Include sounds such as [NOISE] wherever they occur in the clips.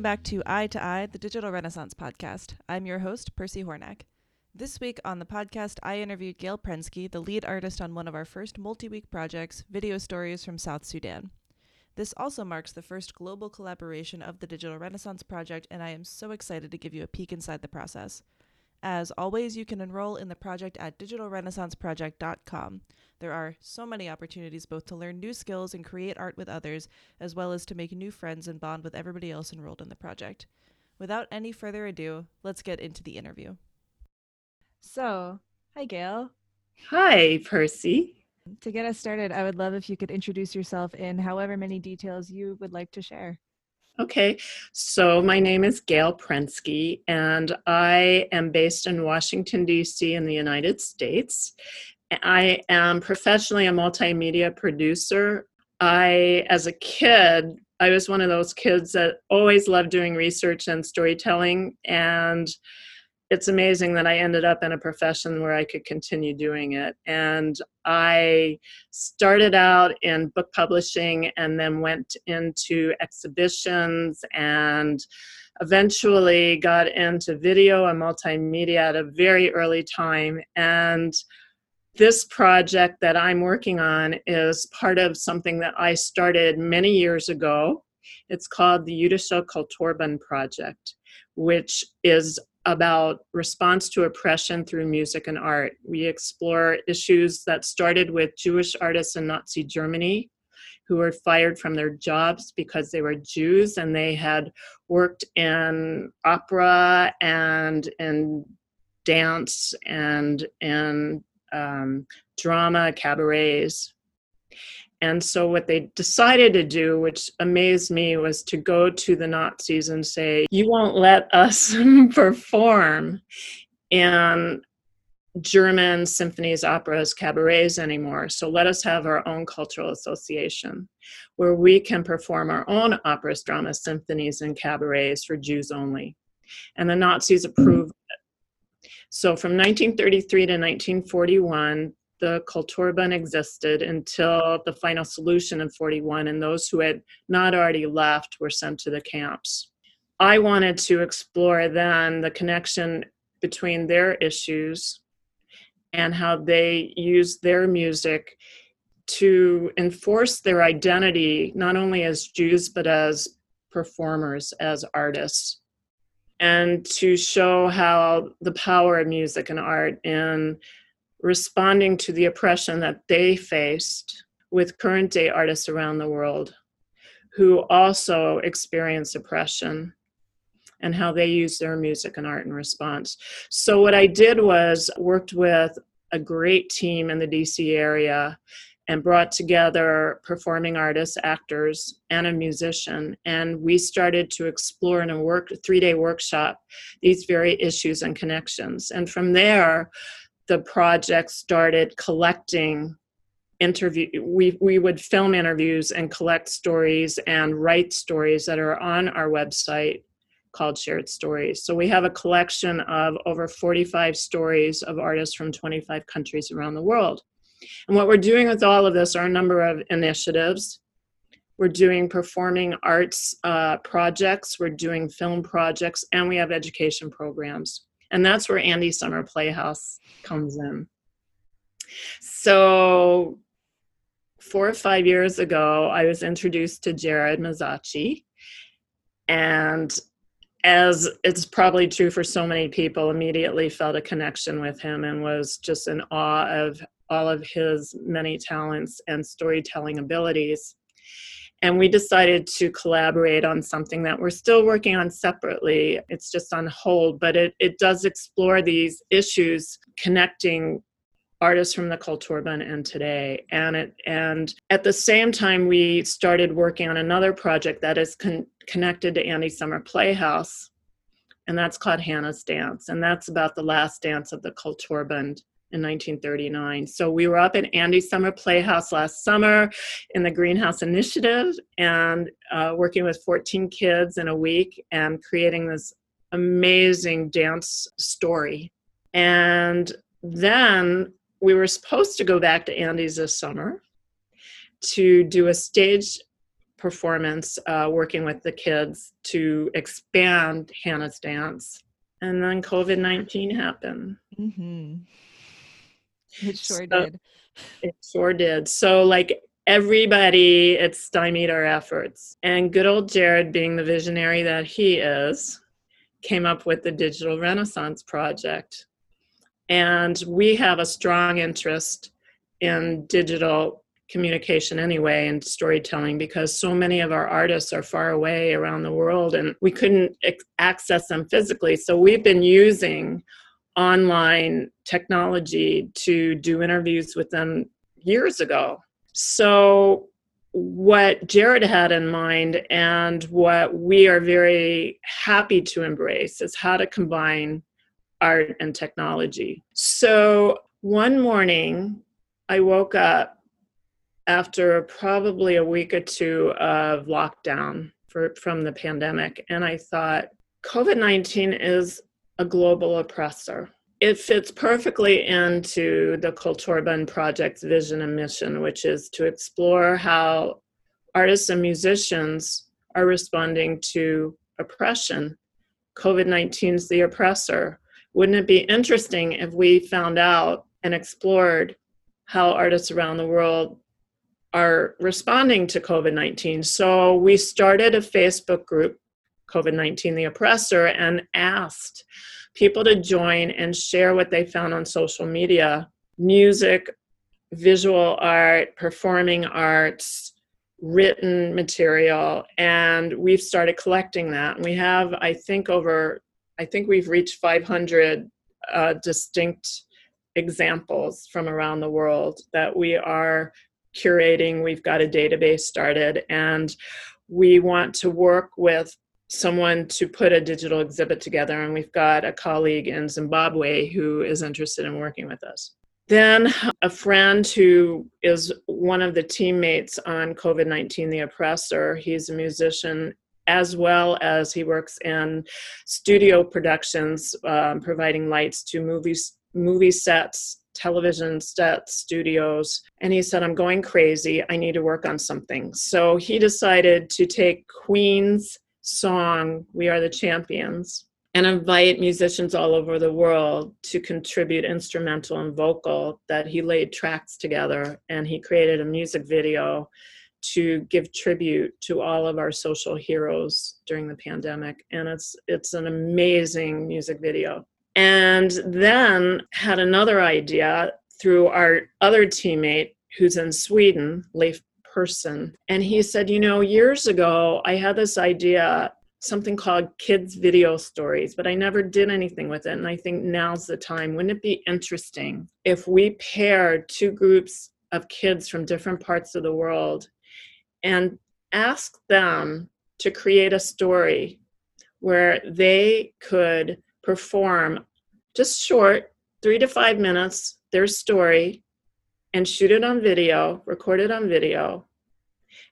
Welcome back to Eye to Eye, the Digital Renaissance podcast. I'm your host, Percy Hornack. This week on the podcast, I interviewed Gail Prensky, the lead artist on one of our first multi week projects, Video Stories from South Sudan. This also marks the first global collaboration of the Digital Renaissance Project, and I am so excited to give you a peek inside the process. As always, you can enroll in the project at digitalrenaissanceproject.com. There are so many opportunities both to learn new skills and create art with others, as well as to make new friends and bond with everybody else enrolled in the project. Without any further ado, let's get into the interview. So, hi, Gail. Hi, Percy. To get us started, I would love if you could introduce yourself in however many details you would like to share. Okay, so my name is Gail Prensky, and I am based in Washington, D.C., in the United States. I am professionally a multimedia producer. I, as a kid, I was one of those kids that always loved doing research and storytelling, and it's amazing that I ended up in a profession where I could continue doing it. And I started out in book publishing and then went into exhibitions and eventually got into video and multimedia at a very early time. And this project that I'm working on is part of something that I started many years ago. It's called the Jüdische Kulturbund Project, which is about response to oppression through music and art. We explore issues that started with Jewish artists in Nazi Germany who were fired from their jobs because they were Jews and they had worked in opera and in dance and in um, drama cabarets and so, what they decided to do, which amazed me, was to go to the Nazis and say, You won't let us [LAUGHS] perform in German symphonies, operas, cabarets anymore. So, let us have our own cultural association where we can perform our own operas, dramas, symphonies, and cabarets for Jews only. And the Nazis approved it. So, from 1933 to 1941, the Kulturbund existed until the final solution in 41, and those who had not already left were sent to the camps. I wanted to explore then the connection between their issues and how they used their music to enforce their identity, not only as Jews, but as performers, as artists, and to show how the power of music and art in responding to the oppression that they faced with current day artists around the world who also experience oppression and how they use their music and art in response. So what I did was worked with a great team in the DC area and brought together performing artists, actors, and a musician. And we started to explore in a work three day workshop these very issues and connections. And from there, the project started collecting interview we we would film interviews and collect stories and write stories that are on our website called shared stories so we have a collection of over 45 stories of artists from 25 countries around the world and what we're doing with all of this are a number of initiatives we're doing performing arts uh, projects we're doing film projects and we have education programs and that's where Andy Summer Playhouse comes in. So, four or five years ago, I was introduced to Jared Mezzocchi. And as it's probably true for so many people, immediately felt a connection with him and was just in awe of all of his many talents and storytelling abilities and we decided to collaborate on something that we're still working on separately. It's just on hold, but it, it does explore these issues connecting artists from the Kulturbund and today. And it and at the same time, we started working on another project that is con- connected to Andy Summer Playhouse, and that's called Hannah's Dance, and that's about the last dance of the Kulturbund in 1939. So we were up at Andy Summer Playhouse last summer in the Greenhouse Initiative and uh, working with 14 kids in a week and creating this amazing dance story. And then we were supposed to go back to Andy's this summer to do a stage performance uh, working with the kids to expand Hannah's dance. And then COVID 19 happened. Mm-hmm. [LAUGHS] It sure So- did. It sure did. So, like everybody, it stymied our efforts. And good old Jared, being the visionary that he is, came up with the Digital Renaissance Project. And we have a strong interest in digital communication anyway and storytelling because so many of our artists are far away around the world and we couldn't access them physically. So we've been using online technology to do interviews with them years ago. So, what Jared had in mind and what we are very happy to embrace is how to combine art and technology. So, one morning, I woke up after probably a week or two of lockdown for, from the pandemic, and I thought, COVID 19 is a global oppressor. It fits perfectly into the Kulturbund Project's vision and mission, which is to explore how artists and musicians are responding to oppression. COVID 19 is the oppressor. Wouldn't it be interesting if we found out and explored how artists around the world are responding to COVID 19? So we started a Facebook group COVID 19, the oppressor, and asked people to join and share what they found on social media music, visual art, performing arts, written material. And we've started collecting that. And we have, I think, over, I think we've reached 500 uh, distinct examples from around the world that we are curating. We've got a database started, and we want to work with someone to put a digital exhibit together, and we've got a colleague in Zimbabwe who is interested in working with us. Then, a friend who is one of the teammates on COVID 19 The Oppressor, he's a musician as well as he works in studio productions, um, providing lights to movies, movie sets, television sets, studios. And he said, I'm going crazy. I need to work on something. So he decided to take Queen's song, We Are the Champions, and invite musicians all over the world to contribute instrumental and vocal that he laid tracks together and he created a music video to give tribute to all of our social heroes during the pandemic. And it's it's an amazing music video. And then had another idea through our other teammate who's in Sweden Leif Persson and he said you know years ago I had this idea something called kids video stories but i never did anything with it and i think now's the time. Wouldn't it be interesting if we paired two groups of kids from different parts of the world and ask them to create a story where they could perform just short three to five minutes their story and shoot it on video record it on video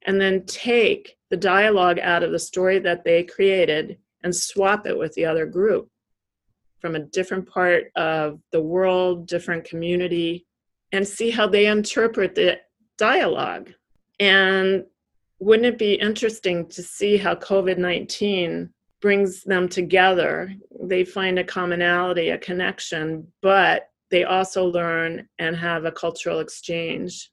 and then take the dialogue out of the story that they created and swap it with the other group from a different part of the world, different community, and see how they interpret the dialogue. And wouldn't it be interesting to see how COVID 19 brings them together? They find a commonality, a connection, but they also learn and have a cultural exchange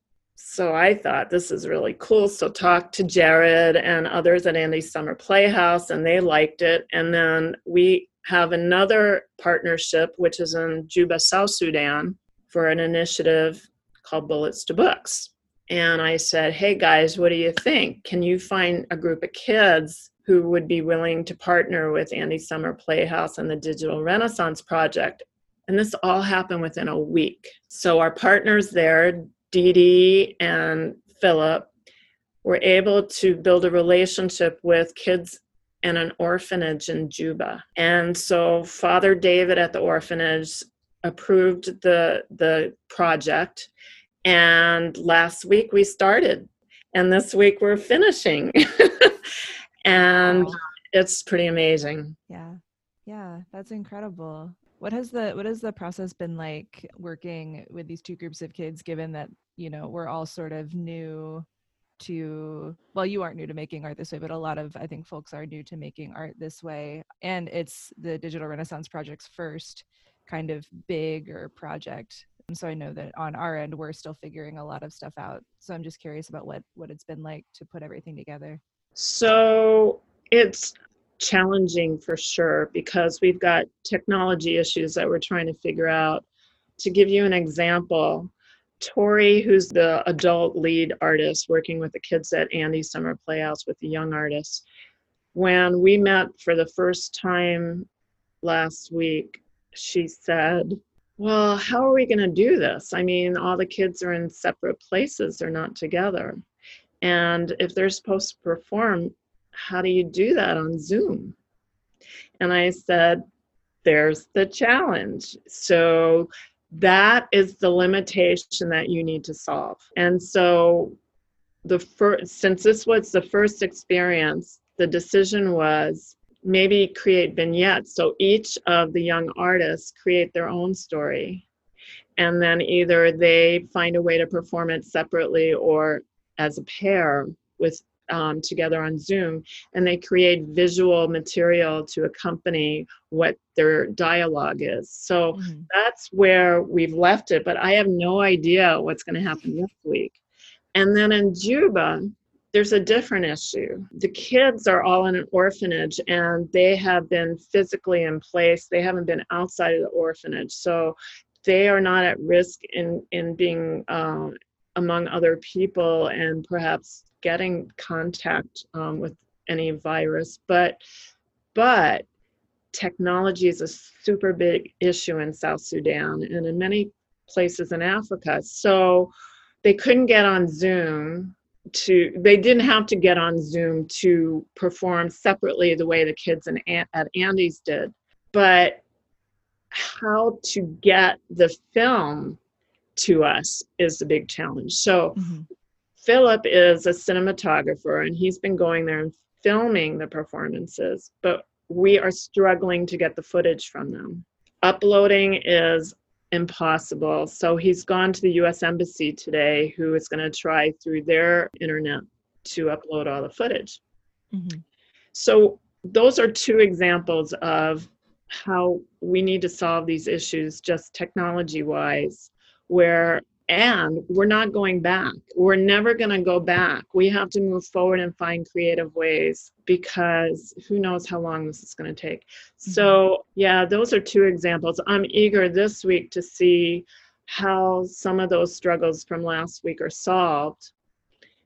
so I thought this is really cool. So talked to Jared and others at Andy Summer Playhouse, and they liked it. And then we have another partnership, which is in Juba, South Sudan, for an initiative called Bullets to Books. And I said, Hey guys, what do you think? Can you find a group of kids who would be willing to partner with Andy Summer Playhouse and the Digital Renaissance Project? And this all happened within a week. So our partners there, Dee Dee and Philip were able to build a relationship with kids in an orphanage in Juba. And so Father David at the orphanage approved the the project and last week we started and this week we're finishing. [LAUGHS] and Wow. it's pretty amazing. Yeah. Yeah, that's incredible. What has the what has the process been like working with these two groups of kids given that, you know, we're all sort of new to well you aren't new to making art this way but a lot of i think folks are new to making art this way and it's the digital renaissance project's first kind of bigger project. And so i know that on our end we're still figuring a lot of stuff out. So i'm just curious about what what it's been like to put everything together. So it's challenging for sure because we've got technology issues that we're trying to figure out to give you an example Tori, who's the adult lead artist working with the kids at Andy Summer Playhouse with the young artists, when we met for the first time last week, she said, Well, how are we going to do this? I mean, all the kids are in separate places, they're not together. And if they're supposed to perform, how do you do that on Zoom? And I said, There's the challenge. So that is the limitation that you need to solve. And so the first since this was the first experience, the decision was maybe create vignettes so each of the young artists create their own story and then either they find a way to perform it separately or as a pair with um, together on Zoom and they create visual material to accompany what their dialogue is. So mm-hmm. that's where we've left it, but I have no idea what's going to happen this week. And then in Juba, there's a different issue. The kids are all in an orphanage and they have been physically in place, they haven't been outside of the orphanage. So they are not at risk in, in being uh, among other people and perhaps getting contact um, with any virus but but technology is a super big issue in south sudan and in many places in africa so they couldn't get on zoom to they didn't have to get on zoom to perform separately the way the kids in, at andy's did but how to get the film to us is the big challenge. So mm-hmm. Philip is a cinematographer and he's been going there and filming the performances, but we are struggling to get the footage from them. Uploading is impossible. So he's gone to the US Embassy today, who is going to try through their internet to upload all the footage. Mm-hmm. So those are two examples of how we need to solve these issues just technology wise where and we're not going back. We're never going to go back. We have to move forward and find creative ways because who knows how long this is going to take. Mm-hmm. So, yeah, those are two examples. I'm eager this week to see how some of those struggles from last week are solved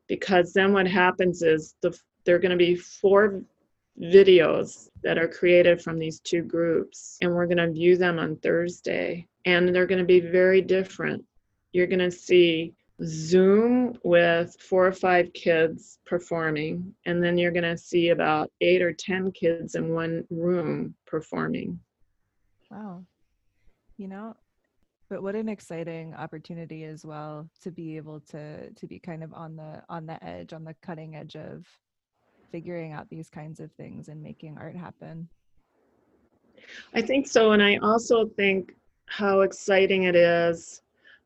because then what happens is the there are going to be four videos that are created from these two groups and we're going to view them on Thursday and they're going to be very different. You're going to see Zoom with four or five kids performing, and then you're going to see about eight or 10 kids in one room performing. Wow. You know, but what an exciting opportunity as well to be able to to be kind of on the on the edge on the cutting edge of figuring out these kinds of things and making art happen i think so and i also think how exciting it is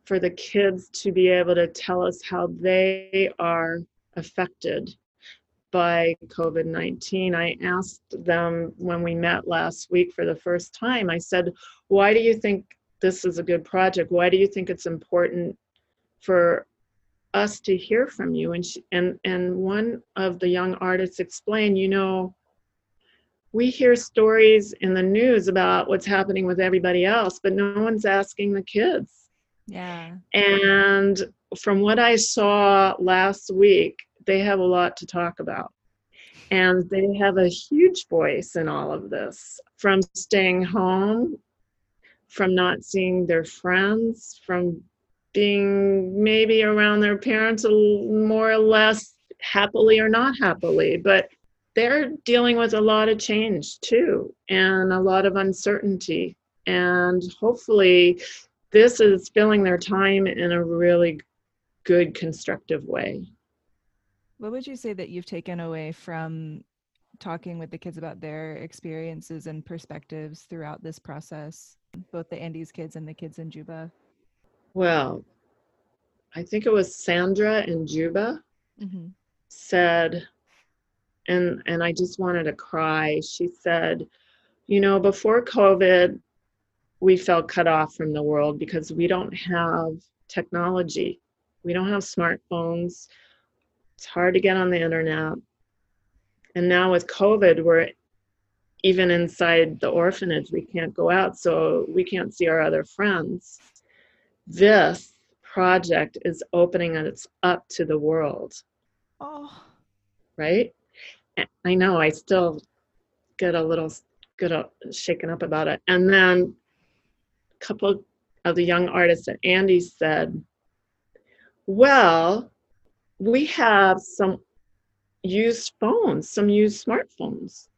for the kids to be able to tell us how they are affected by COVID 19. I asked them when we met last week for the first time, I said, Why do you think this is a good project? Why do you think it's important for us to hear from you? And, she, and, and one of the young artists explained, You know, we hear stories in the news about what's happening with everybody else, but no one's asking the kids. Yeah. And from what I saw last week, they have a lot to talk about. And they have a huge voice in all of this from staying home, from not seeing their friends, from being maybe around their parents more or less happily or not happily. But they're dealing with a lot of change too and a lot of uncertainty and hopefully this is filling their time in a really good constructive way what would you say that you've taken away from talking with the kids about their experiences and perspectives throughout this process both the andy's kids and the kids in juba well i think it was sandra in juba mm-hmm. said, and and I just wanted to cry. She said, you know, before COVID, we felt cut off from the world because we don't have technology. We don't have smartphones. It's hard to get on the internet. And now with COVID, we're even inside the orphanage, we can't go out, so we can't see our other friends. This project is opening us up to the world. Oh. Right? I know, I still get a little get a, shaken up about it. And then couple of the young artists at Andy said, Well, we have some used phones, some used smartphones.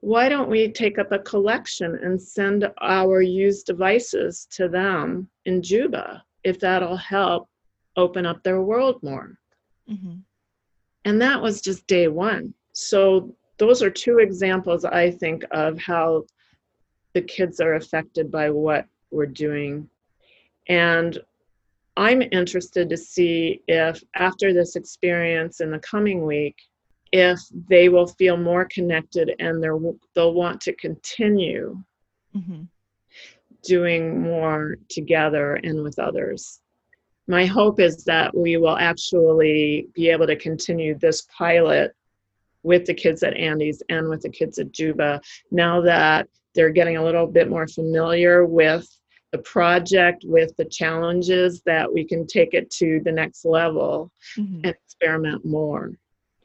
Why don't we take up a collection and send our used devices to them in Juba if that'll help open up their world more? Mm-hmm. And that was just day one. So, those are two examples, I think, of how the kids are affected by what we're doing. And I'm interested to see if after this experience in the coming week, if they will feel more connected and they'll want to continue mm-hmm. doing more together and with others. My hope is that we will actually be able to continue this pilot with the kids at Andy's and with the kids at Juba now that they're getting a little bit more familiar with the project, with the challenges, that we can take it to the next level mm-hmm. and experiment more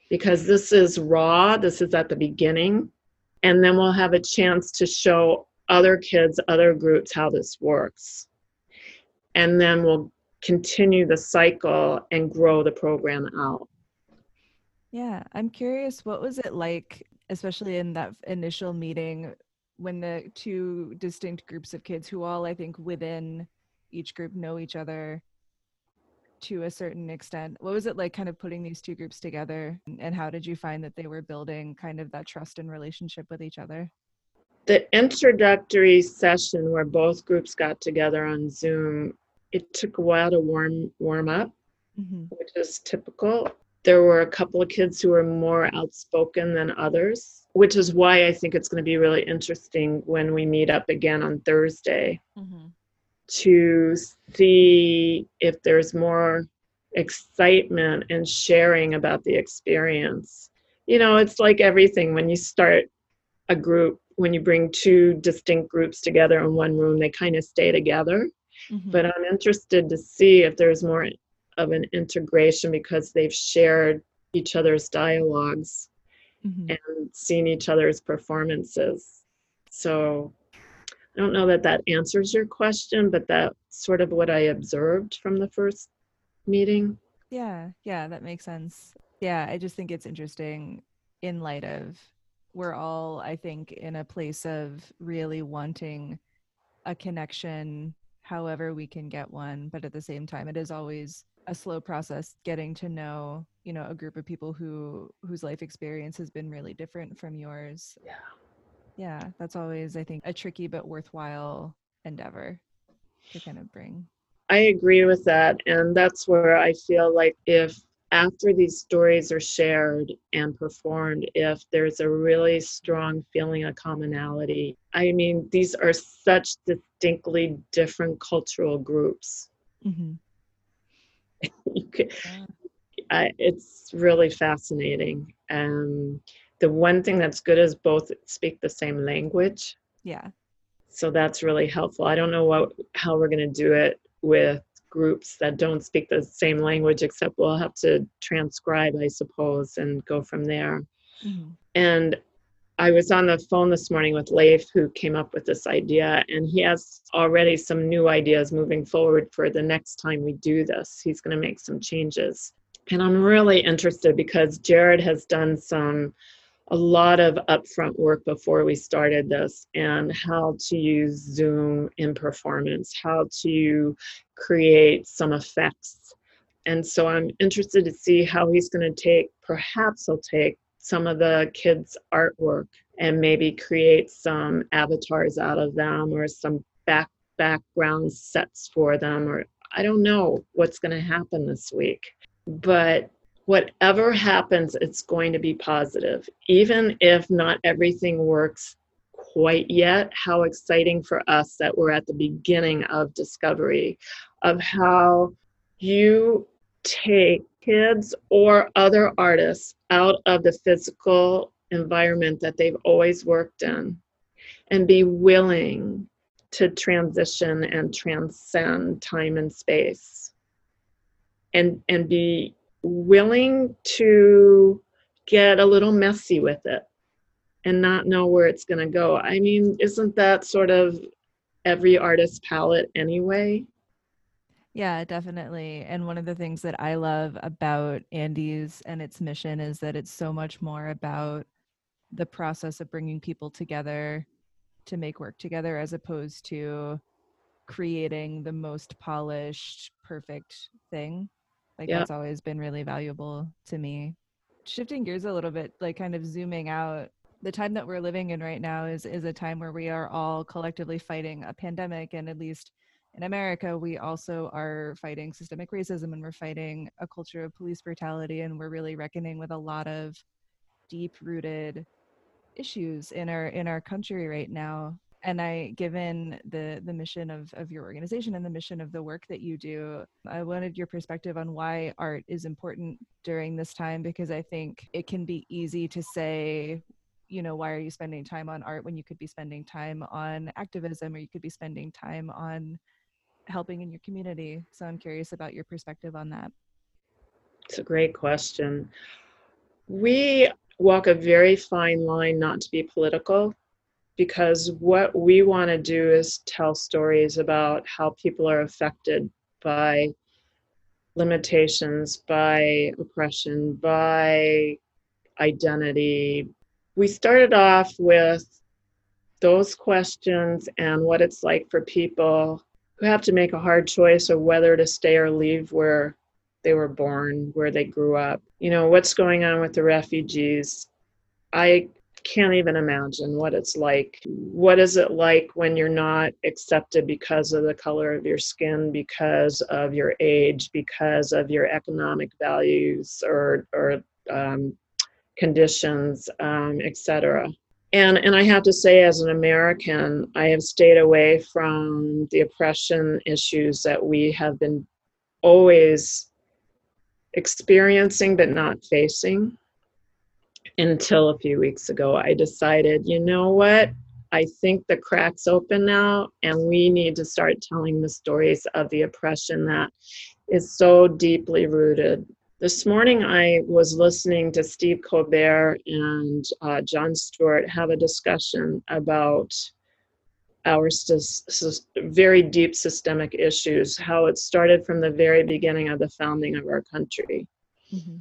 because this is raw, this is at the beginning, and then we'll have a chance to show other kids, other groups how this works. And then we'll continue the cycle and grow the program out. Yeah, I'm curious what was it like especially in that initial meeting when the two distinct groups of kids who all I think within each group know each other to a certain extent. What was it like kind of putting these two groups together and how did you find that they were building kind of that trust and relationship with each other? The introductory session where both groups got together on Zoom, it took a while to warm warm up, mm-hmm. which is typical. There were a couple of kids who were more outspoken than others, which is why I think it's going to be really interesting when we meet up again on Thursday. Mm-hmm to see if there's more excitement and sharing about the experience. You know, it's like everything when you start a group, when you bring two distinct groups together in one room, they kind of stay together. Mm-hmm. But I'm interested to see if there's more of an integration because they've shared each other's dialogues mm-hmm. and seen each other's performances. So I don't know that that answers your question, but that's sort of what I observed from the first meeting. Yeah, yeah, that makes sense. Yeah, I just think it's interesting in light of we're all, I think, in a place of really wanting a connection however we can get one, but at the same time, it is always a slow process getting to know you know a group of people who whose life experience has been really different from yours. Yeah. Yeah that's always i think a tricky but worthwhile endeavor to kind of bring. I agree with that and that's where i feel like if after these stories are shared and performed if there's a really strong feeling of commonality. I mean these are such distinctly different cultural groups. Mm-hmm. Could. [LAUGHS] I, it's really fascinating and the one thing that's good is both speak the same language. Yeah. So that's really helpful. I don't know what how we're going to do it with groups that don't speak the same language except we'll have to transcribe I suppose and go from there. Mm-hmm. And I was on the phone this morning with Leif, who came up with this idea, and he has already some new ideas moving forward for the next time we do this. He's going to make some changes. And I'm really interested because Jared has done some a lot of upfront work before we started this and how to use Zoom in performance, how to create some effects. And so I'm interested to see how he's going to take, perhaps he'll take some of the kids' artwork and maybe create some avatars out of them or some back background sets for them or I don't know what's going to happen this week. But whatever happens, it's going to be positive. Even if not everything works quite yet, how exciting for us that we're at the beginning of discovery of how you take kids or other artists out of the physical environment that they've always worked in and be willing to transition and transcend time and space and and be willing to get a little messy with it and not know where it's going to go. I mean isn't that sort of every artist's palette anyway yeah, definitely. And one of the things that I love about Andy's and its mission is that it's so much more about the process of bringing people together to make work together as opposed to creating the most polished, perfect thing. Like yeah. that's always been really valuable to me. Shifting gears a little bit, like kind of zooming out, the time that we're living in right now is is a time where we are all collectively fighting a pandemic and at least in America, we also are fighting systemic racism and we're fighting a culture of police brutality and we're really reckoning with a lot of deep rooted issues in our in our country right now. And i given the the mission of of your organization and the mission of the work that you do i wanted your perspective on why art is important during this time because i think it can be easy to say you know why are you spending time on art when you could be spending time on activism or you could be spending time on helping in your community. So I'm curious about your perspective on that. It's a great question. We walk a very fine line not to be political because what we want to do is tell stories about how people are affected by limitations, by oppression, by identity. We started off with those questions and what it's like for people who have to make a hard choice of whether to stay or leave where they were born, where they grew up. You know, what's going on with the refugees? I can't even imagine what it's like. What is it like when you're not accepted because of the color of your skin, because of your age, because of your economic values or, or um, conditions, um, etc and and i have to say as an american i have stayed away from the oppression issues that we have been always experiencing but not facing until a few weeks ago. I decided you know what? I think the cracks open now and we need to start telling the stories of the oppression that is so deeply rooted this morning, I was listening to Steve Colbert and uh, Jon Stewart have a discussion about our very deep systemic issues, how it started from the very beginning of the founding of our country. Mm-hmm.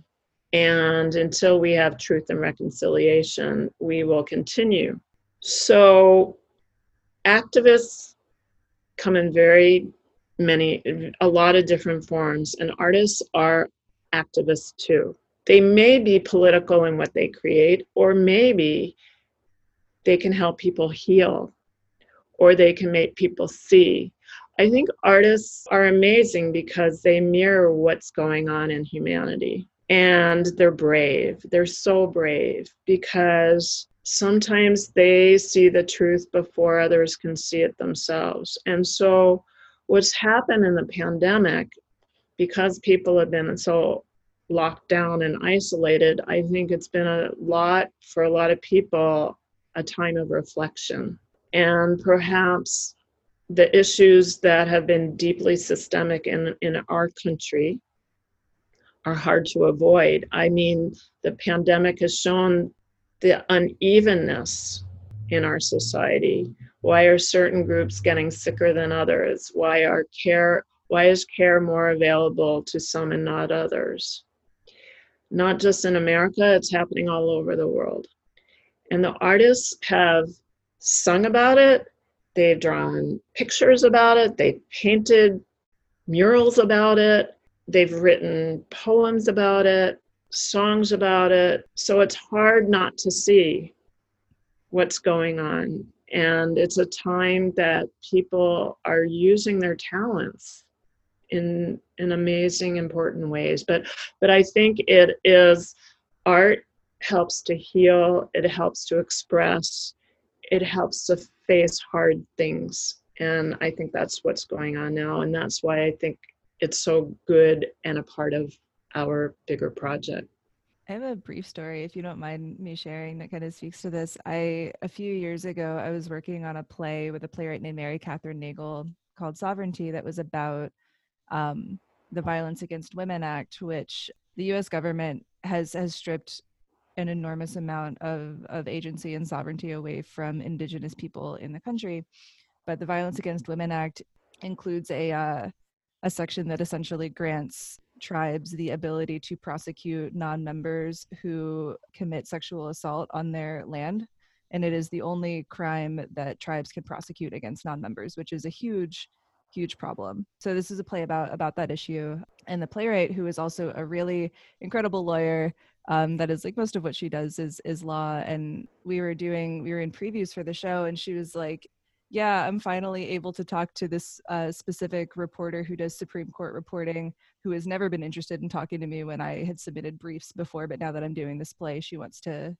And until we have truth and reconciliation, we will continue. So, activists come in very many, a lot of different forms, and artists are activists too. They may be political in what they create, or maybe they can help people heal, or they can make people see. I think artists are amazing because they mirror what's going on in humanity. And they're brave. They're so brave because sometimes they see the truth before others can see it themselves. And so, what's happened in the pandemic because people have been so locked down and isolated, I think it's been a lot for a lot of people a time of reflection. And perhaps the issues that have been deeply systemic in, in our country are hard to avoid. I mean, the pandemic has shown the unevenness in our society. Why are certain groups getting sicker than others? Why are care why is care more available to some and not others? Not just in America, it's happening all over the world. And the artists have sung about it, they've drawn pictures about it, they've painted murals about it, they've written poems about it, songs about it. So it's hard not to see what's going on. And it's a time that people are using their talents in in amazing important ways. But but i think it is art helps to heal it helps to express it helps to face hard things. And i think that's what's going on now. And that's why i think it's so good and a part of our bigger project. I have a brief story, if you don't mind me sharing, that kind of speaks to this. I a few years ago, I was working on a play with a playwright named Mary Kathryn Nagle called Sovereignty that was about um, the Violence Against Women Act, which the U.S. government has has stripped an enormous amount of of agency and sovereignty away from Indigenous people in the country. But the Violence Against Women Act includes a uh, a section that essentially grants tribes the ability to prosecute non-members who commit sexual assault on their land and it is the only crime that tribes can prosecute against non-members which is a huge huge problem so this is a play about about that issue and the playwright who is also a really incredible lawyer um, that is like most of what she does is is law and we were doing we were in previews for the show and she was like yeah, I'm finally able to talk to this uh, specific reporter who does Supreme Court reporting, who has never been interested in talking to me when I had submitted briefs before. But now that I'm doing this play, she wants to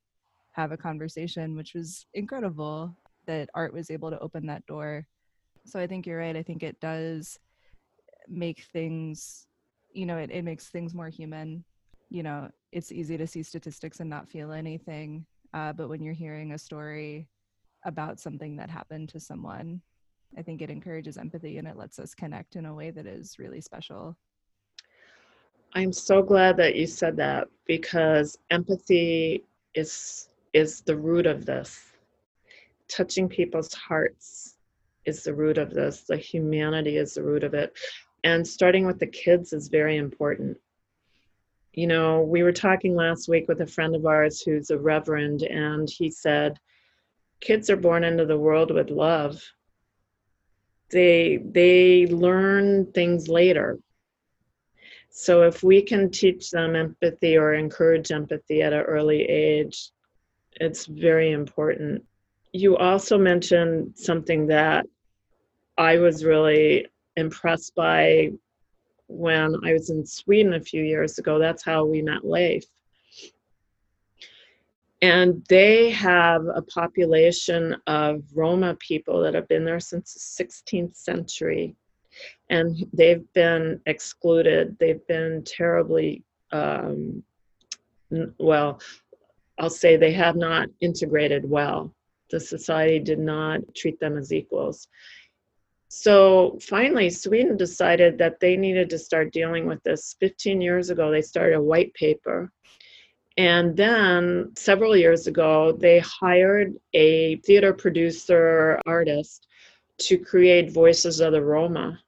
have a conversation, which was incredible that art was able to open that door. So I think you're right. I think it does make things, you know, it, it makes things more human. You know, it's easy to see statistics and not feel anything. Uh, but when you're hearing a story, about something that happened to someone. I think it encourages empathy and it lets us connect in a way that is really special. I'm so glad that you said that because empathy is is the root of this. Touching people's hearts is the root of this. The humanity is the root of it. And starting with the kids is very important. You know, we were talking last week with a friend of ours who's a reverend, and he said, kids are born into the world with love they they learn things later so if we can teach them empathy or encourage empathy at an early age it's very important you also mentioned something that i was really impressed by when i was in sweden a few years ago that's how we met leif and they have a population of Roma people that have been there since the 16th century. And they've been excluded. They've been terribly, um, well, I'll say they have not integrated well. The society did not treat them as equals. So finally, Sweden decided that they needed to start dealing with this. 15 years ago, they started a white paper and then several years ago, they hired a theater producer artist to create Voices of the Roma.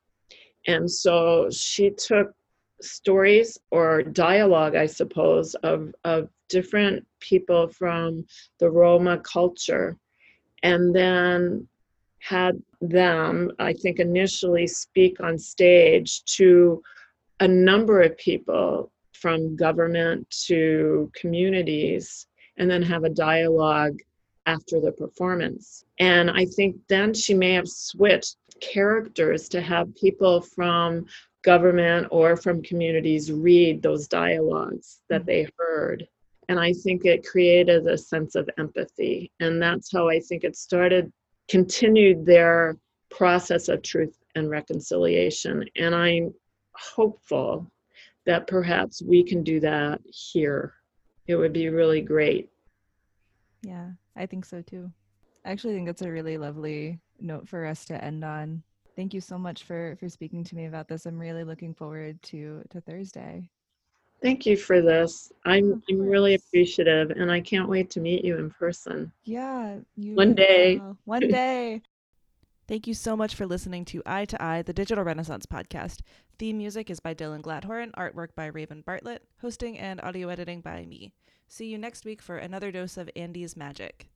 And so she took stories or dialogue, I suppose, of, of different people from the Roma culture and then had them, I think, initially speak on stage to a number of people from government to communities and then have a dialogue after the performance. And I think then she may have switched characters to have people from government or from communities read those dialogues that mm. they heard. And I think it created a sense of empathy. And that's how I think it started, continued their process of truth and reconciliation. And I'm hopeful that perhaps we can do that here. It would be really great. Yeah, I think so too. I actually think that's a really lovely note for us to end on. Thank you so much for for speaking to me about this. I'm really looking forward to to Thursday. Thank you for this. I'm I'm really appreciative and I can't wait to meet you in person. Yeah, you one day. Uh, one [LAUGHS] day. Thank you so much for listening to Eye to Eye, the Digital Renaissance podcast. Theme music is by Dylan Gladhorn, artwork by Raven Bartlett, hosting and audio editing by me. See you next week for another dose of Andy's magic.